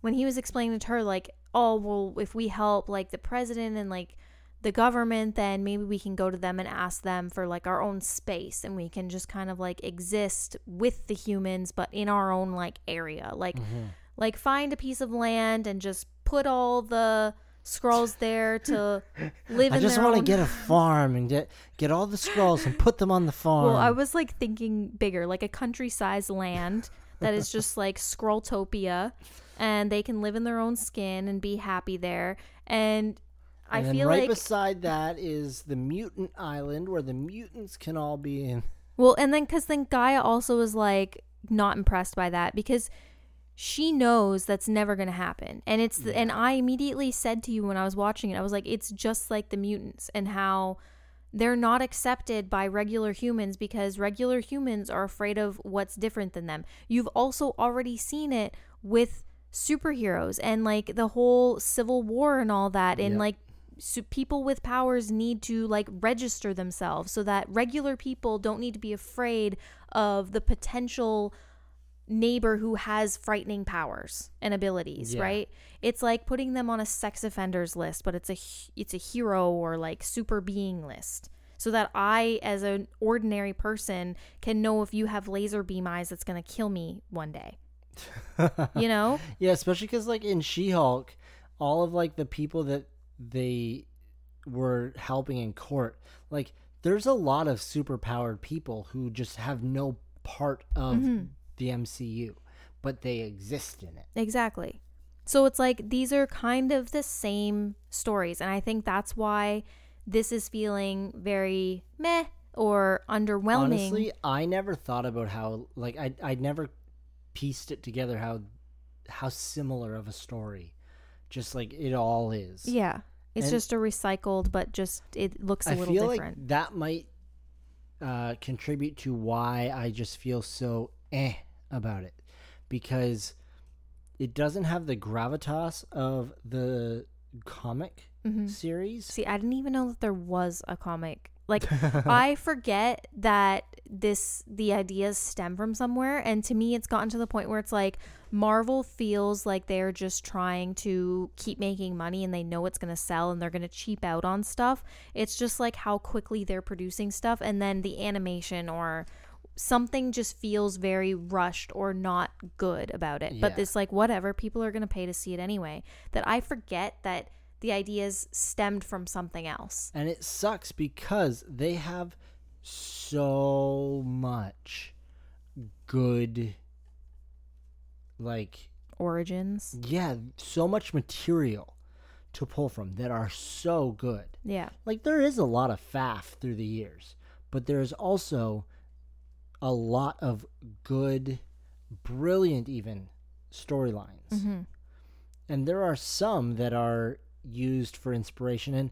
when he was explaining to her like, "Oh, well, if we help like the president and like the government, then maybe we can go to them and ask them for like our own space and we can just kind of like exist with the humans but in our own like area. Like Mhm. like find a piece of land and just put all the Skrulls there to live in I just want to get a farm and get get all the Skrulls and put them on the farm. Well, I was like thinking bigger, like a country-sized land that is just like Skrulltopia, and they can live in their own skin and be happy there. And I and feel right like beside that is the mutant island where the mutants can all be in. well, and then because then Gaia also was like not impressed by that because she knows that's never going to happen, and it's the, and I immediately said to you when I was watching it, I was like, it's just like the mutants and how they're not accepted by regular humans because regular humans are afraid of what's different than them. You've also already seen it with superheroes and like the whole civil war and all that and Yep. like so people with powers need to like register themselves so that regular people don't need to be afraid of the potential neighbor who has frightening powers and abilities, Yeah. right? It's like putting them on a sex offenders list, but it's a it's a hero or like super being list. So that I as an ordinary person can know if you have laser beam eyes that's going to kill me one day. You know? Yeah, especially because like in She-Hulk, all of like the people that they were helping in court, like there's a lot of superpowered people who just have no part of Mm-hmm. The MCU, but they exist in it. Exactly. So it's like these are kind of the same stories. And I think that's why this is feeling very meh or underwhelming. Honestly, I never thought about how like I I never pieced it together how how similar of a story just like it all is. Yeah. It's And- just a recycled, but just it looks a I little feel different. like that might uh, contribute to why I just feel so eh about it because it doesn't have the gravitas of the comic Mhm. series. See, I didn't even know that there was a comic. Like I forget that this the ideas stem from somewhere and to me it's gotten to the point where it's like Marvel feels like they're just trying to keep making money and they know it's going to sell and they're going to cheap out on stuff. It's just like how quickly they're producing stuff and then the animation or something just feels very rushed or not good about it. But Yeah. it's like whatever, people are going to pay to see it anyway. That I forget that the ideas stemmed from something else. and it sucks because they have so much good like Origins. yeah, so much material to pull from that are so good. Yeah. like there is a lot of faff through the years, but there is also a lot of good, brilliant, even storylines. hmm And there are some that are used for inspiration. And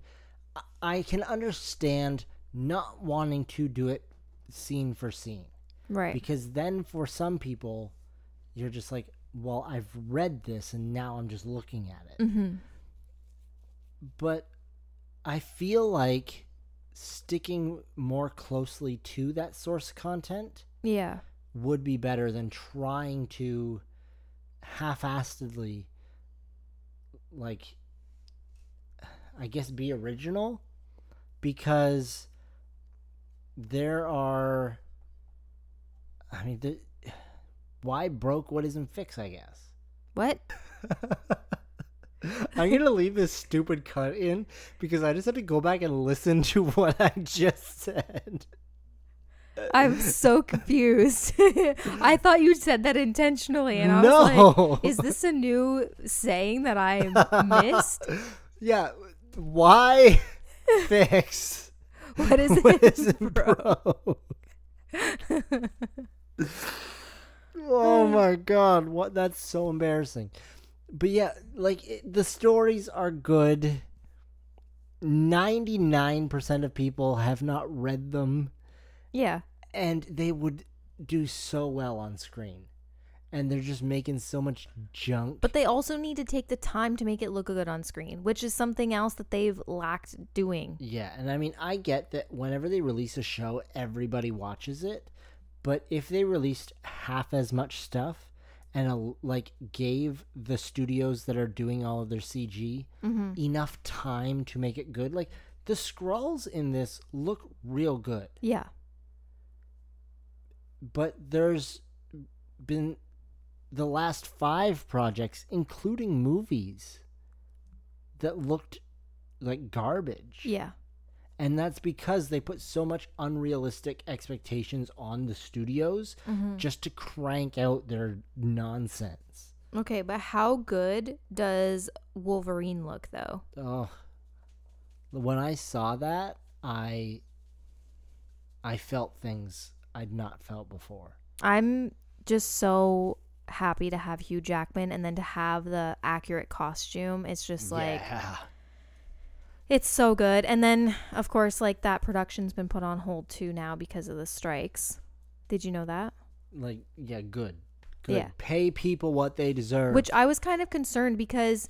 I- can understand not wanting to do it scene for scene Right. because then for some people, you're just like, well, I've read this and now I'm just looking at it hmm but I feel like sticking more closely to that source content Yeah. would be better than trying to half-assedly like I guess be original because there are I mean the why broke what isn't fixed I guess What? I'm gonna leave this stupid cut in because I just had to go back and listen to what I just said. I'm so confused. I thought you said that intentionally, and I was no, like, "Is this a new saying that I missed? yeah, why fix What is what it, isn't bro?" oh my god, what? That's so embarrassing. But yeah, like it, the stories are good. Ninety-nine percent of people have not read them. Yeah. and they would do so well on screen and they're just making so much junk But they also need to take the time to make it look good on screen, which is something else that they've lacked doing. yeah and i mean i get that whenever they release a show everybody watches it but if they released half as much stuff and a, like gave the studios that are doing all of their cg Mm-hmm. enough time to make it good like the Skrulls in this look real good Yeah. but there's been the last five projects, including movies, that looked like garbage. Yeah. And that's because they put so much unrealistic expectations on the studios Mm-hmm. just to crank out their nonsense. Okay, but how good does Wolverine look though? Oh. When I saw that, I I felt things I'd not felt before. I'm just so happy to have Hugh Jackman and then to have the accurate costume. It's just like yeah. It's so good. And then of course like that production's been put on hold too now because of the strikes. Did you know that? like yeah, good. Good. Yeah. Pay people what they deserve. Which I was kind of concerned because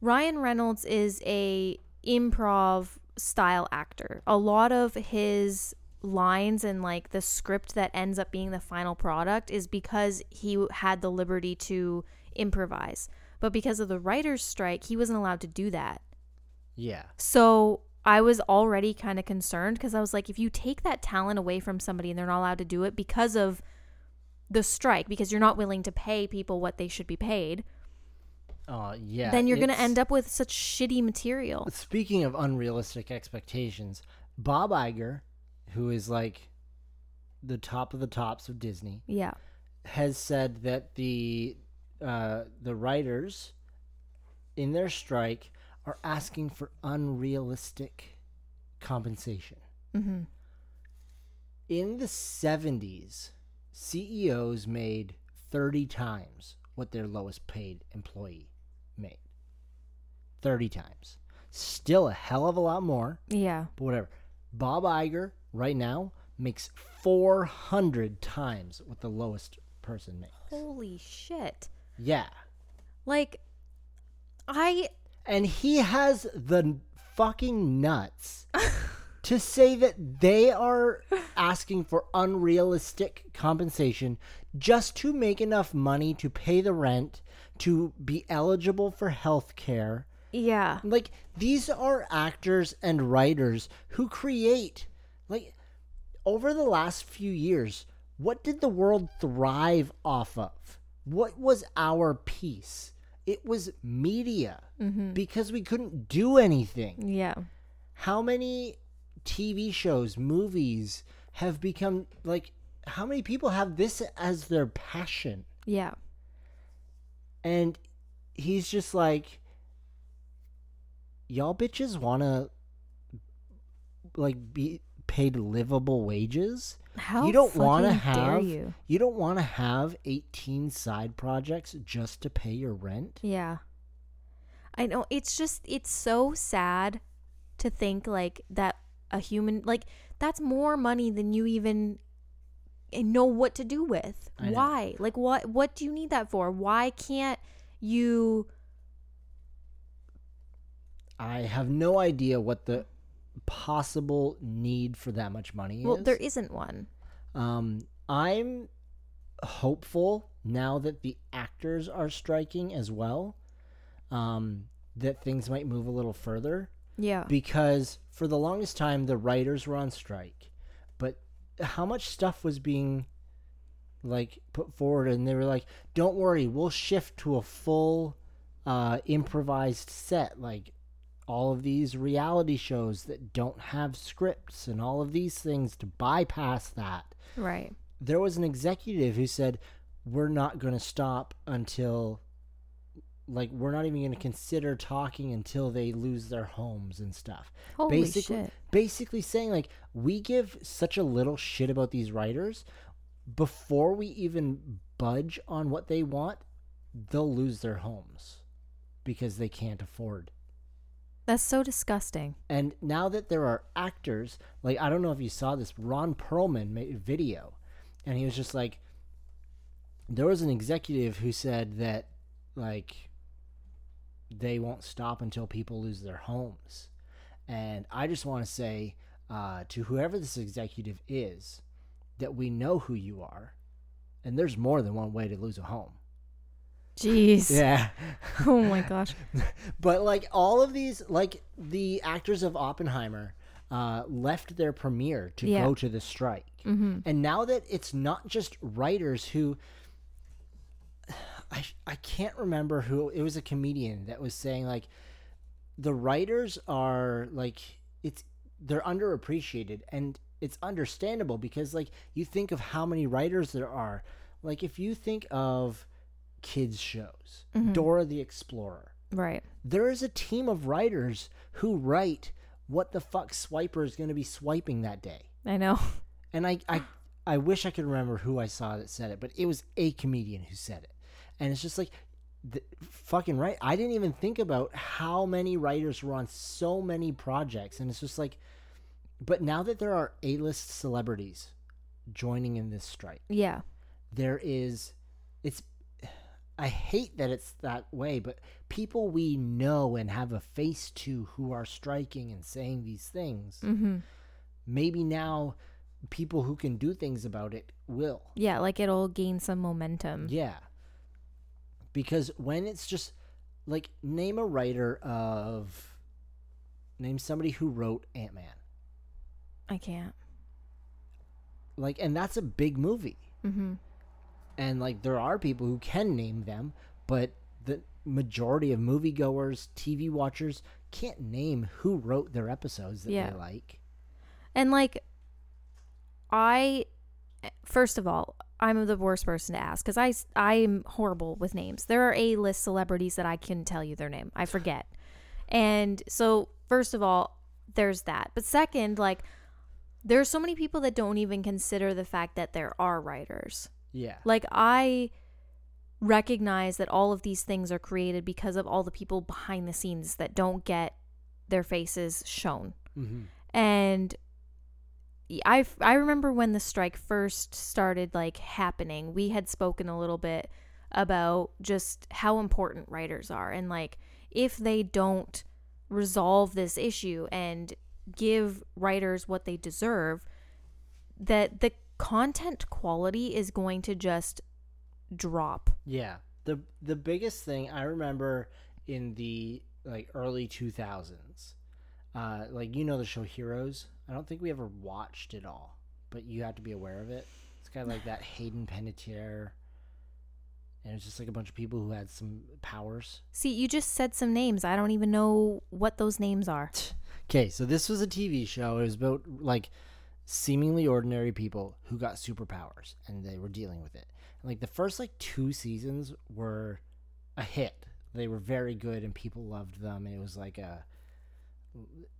Ryan Reynolds is a improv style actor. A lot of his lines and like the script that ends up being the final product is because he had the liberty to improvise. But because of the writer's strike, he wasn't allowed to do that. Yeah. So I was already kind of concerned because I was like, if you take that talent away from somebody and they're not allowed to do it because of the strike, because you're not willing to pay people what they should be paid, Uh, yeah. then you're going to end up with such shitty material. Speaking of unrealistic expectations, Bob Iger, who is like the top of the tops of Disney, Yeah. has said that the uh, the writers in their strike are asking for unrealistic compensation. hmm In the 70s, CEOs made 30 times what their lowest paid employee made. 30 times. Still a hell of a lot more, Yeah. but whatever. Bob Iger right now makes 400 times what the lowest person makes. Holy shit. Yeah. Like, I. And he has the fucking nuts to say that they are asking for unrealistic compensation just to make enough money to pay the rent, to be eligible for health care. Yeah. Like, these are actors and writers who create, like, over the last few years, what did the world thrive off of? What was our piece? It was media mm-hmm. because we couldn't do anything. Yeah. How many TV shows, movies have become like, how many people have this as their passion? Yeah. And he's just like, y'all bitches want to like be paid livable wages. How you don't want to have you? you don't want to have 18 side projects just to pay your rent. Yeah. I know it's just it's so sad to think like that a human like that's more money than you even know what to do with. Why? Like what what do you need that for? Why can't you I have no idea what the possible need for that much money Well, is. there isn't one. Um, I'm hopeful now that the actors are striking as well, um, that things might move a little further. Yeah. Because for the longest time, the writers were on strike, but how much stuff was being like put forward, and they were like, "Don't worry, we'll shift to a full uh, improvised set, like." All of these reality shows that don't have scripts and all of these things to bypass that right. there was an executive who said we're not going to stop until like we're not even going to consider talking until they lose their homes and stuff Holy basically shit. basically saying like we give such a little shit about these writers before we even budge on what they want they'll lose their homes because they can't afford That's so disgusting. and now that there are actors, like I don't know if you saw this, Ron Perlman made a video, and he was just like, there was an executive who said that, like, they won't stop until people lose their homes, and I just want to say uh, to whoever this executive is, that we know who you are, and there's more than one way to lose a home. Jeez. Yeah. Oh my gosh. but like all of these like the actors of oppenheimer uh, left their premiere to Yeah. go to the strike Mm-hmm. and now that it's not just writers who I, I can't remember who it was a comedian that was saying like the writers are like it's they're underappreciated and it's understandable because like you think of how many writers there are like if you think of kids shows mm-hmm. dora the explorer Right. there is a team of writers who write what the fuck swiper is going to be swiping that day I know. and I, I i wish i could remember who i saw that said it but it was a comedian who said it and it's just like the, fucking right i didn't even think about how many writers were on so many projects and it's just like but now that there are a-list celebrities joining in this strike Yeah. there is it's I hate that it's that way, but people we know and have a face to who are striking and saying these things, Mm-hmm. maybe now people who can do things about it will. Yeah, like it'll gain some momentum. Yeah. Because when it's just like name a writer of name somebody who wrote Ant-Man. I can't. Like and that's a big movie. Mm-hmm. And like there are people who can name them but the majority of moviegoers tv watchers can't name who wrote their episodes that Yeah. they like And like, I, first of all, I'm the worst person to ask because I I'm horrible with names. There are a list celebrities that I can tell you their name. I forget. And so, first of all, there's that. But second, like, there are so many people that don't even consider the fact that there are writers. Yeah Like I recognize that all of these things are created because of all the people behind the scenes that don't get their faces shown. Mm-hmm. And I, I remember when the strike first started like happening, we had spoken a little bit about just how important writers are and like if they don't resolve this issue and give writers what they deserve that the content quality is going to just drop. Yeah. The the biggest thing I remember in the like early 2000s uh like you know the show Heroes. I don't think we ever watched it all, but you have to be aware of it. It's kind of like that Hayden Panettiere and it's just like a bunch of people who had some powers. See, you just said some names. I don't even know what those names are. Okay, so this was a TV show. It was about like seemingly ordinary people who got superpowers and they were dealing with it. And, like the first like two seasons were a hit. They were very good and people loved them. And it was like a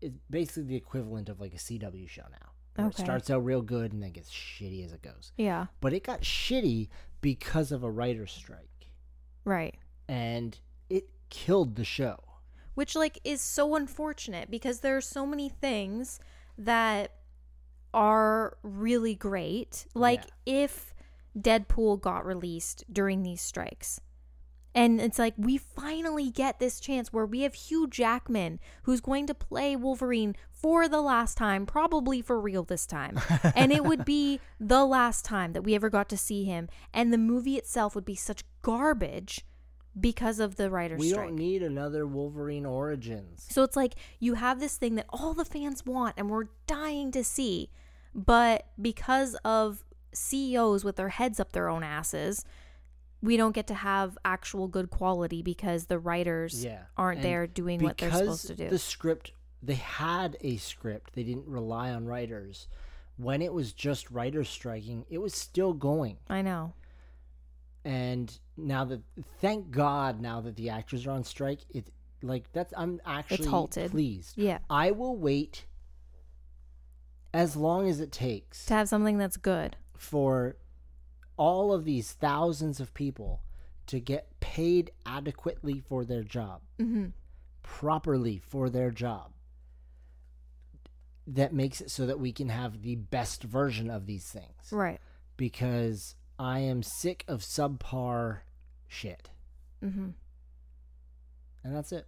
it's basically the equivalent of like a CW show now. Okay. It starts out real good and then gets shitty as it goes. Yeah, But it got shitty because of a writer's strike. right. And it killed the show. Which like is so unfortunate because there are so many things that are really great. Like if Deadpool got released during these strikes. And it's like we finally get this chance where we have Hugh Jackman who's going to play Wolverine for the last time, probably for real this time. and it would be the last time that we ever got to see him and the movie itself would be such garbage because of the writer's We strike. don't need another Wolverine Origins. So it's like you have this thing that all the fans want and we're dying to see, but because of CEOs with their heads up their own asses, we don't get to have actual good quality because the writers Yeah. aren't and there doing what they're supposed to do. The script, they had a script. They didn't rely on writers. When it was just writers striking, it was still going. I know. And now that, thank God, now that the actors are on strike, it like that's I'm actually it's halted. pleased. Yeah. I will wait as long as it takes To have something that's good. for all of these thousands of people to get paid adequately for their job, hmm properly for their job. That makes it so that we can have the best version of these things. Right. Because I am sick of subpar shit. hmm And that's it.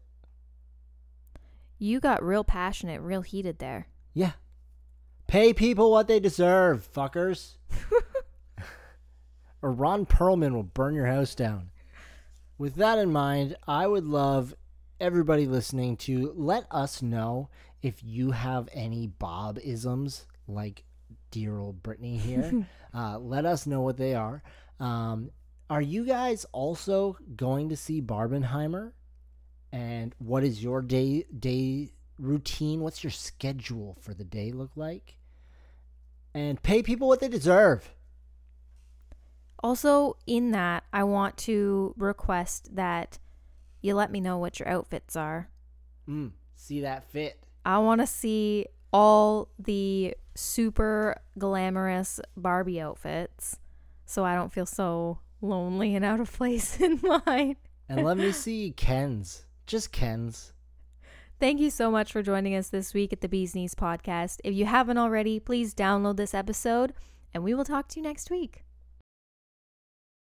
You got real passionate, real heated there. Yeah. Pay people what they deserve, fuckers. or Ron Perlman will burn your house down. With that in mind, I would love everybody listening to let us know if you have any Bob isms like dear old Brittany here. uh, let us know what they are. Um, are you guys also going to see Barbenheimer? And what is your day day routine? What's your schedule for the day look like? And pay people what they deserve. Also, in that, I want to request that you let me know what your outfits are. Mm, see that fit. I want to see all the super glamorous Barbie outfits so I don't feel so lonely and out of place in mine. And let me see Ken's. Just Ken's. Thank you so much for joining us this week at the Bees Knees podcast. If you haven't already, please download this episode and we will talk to you next week.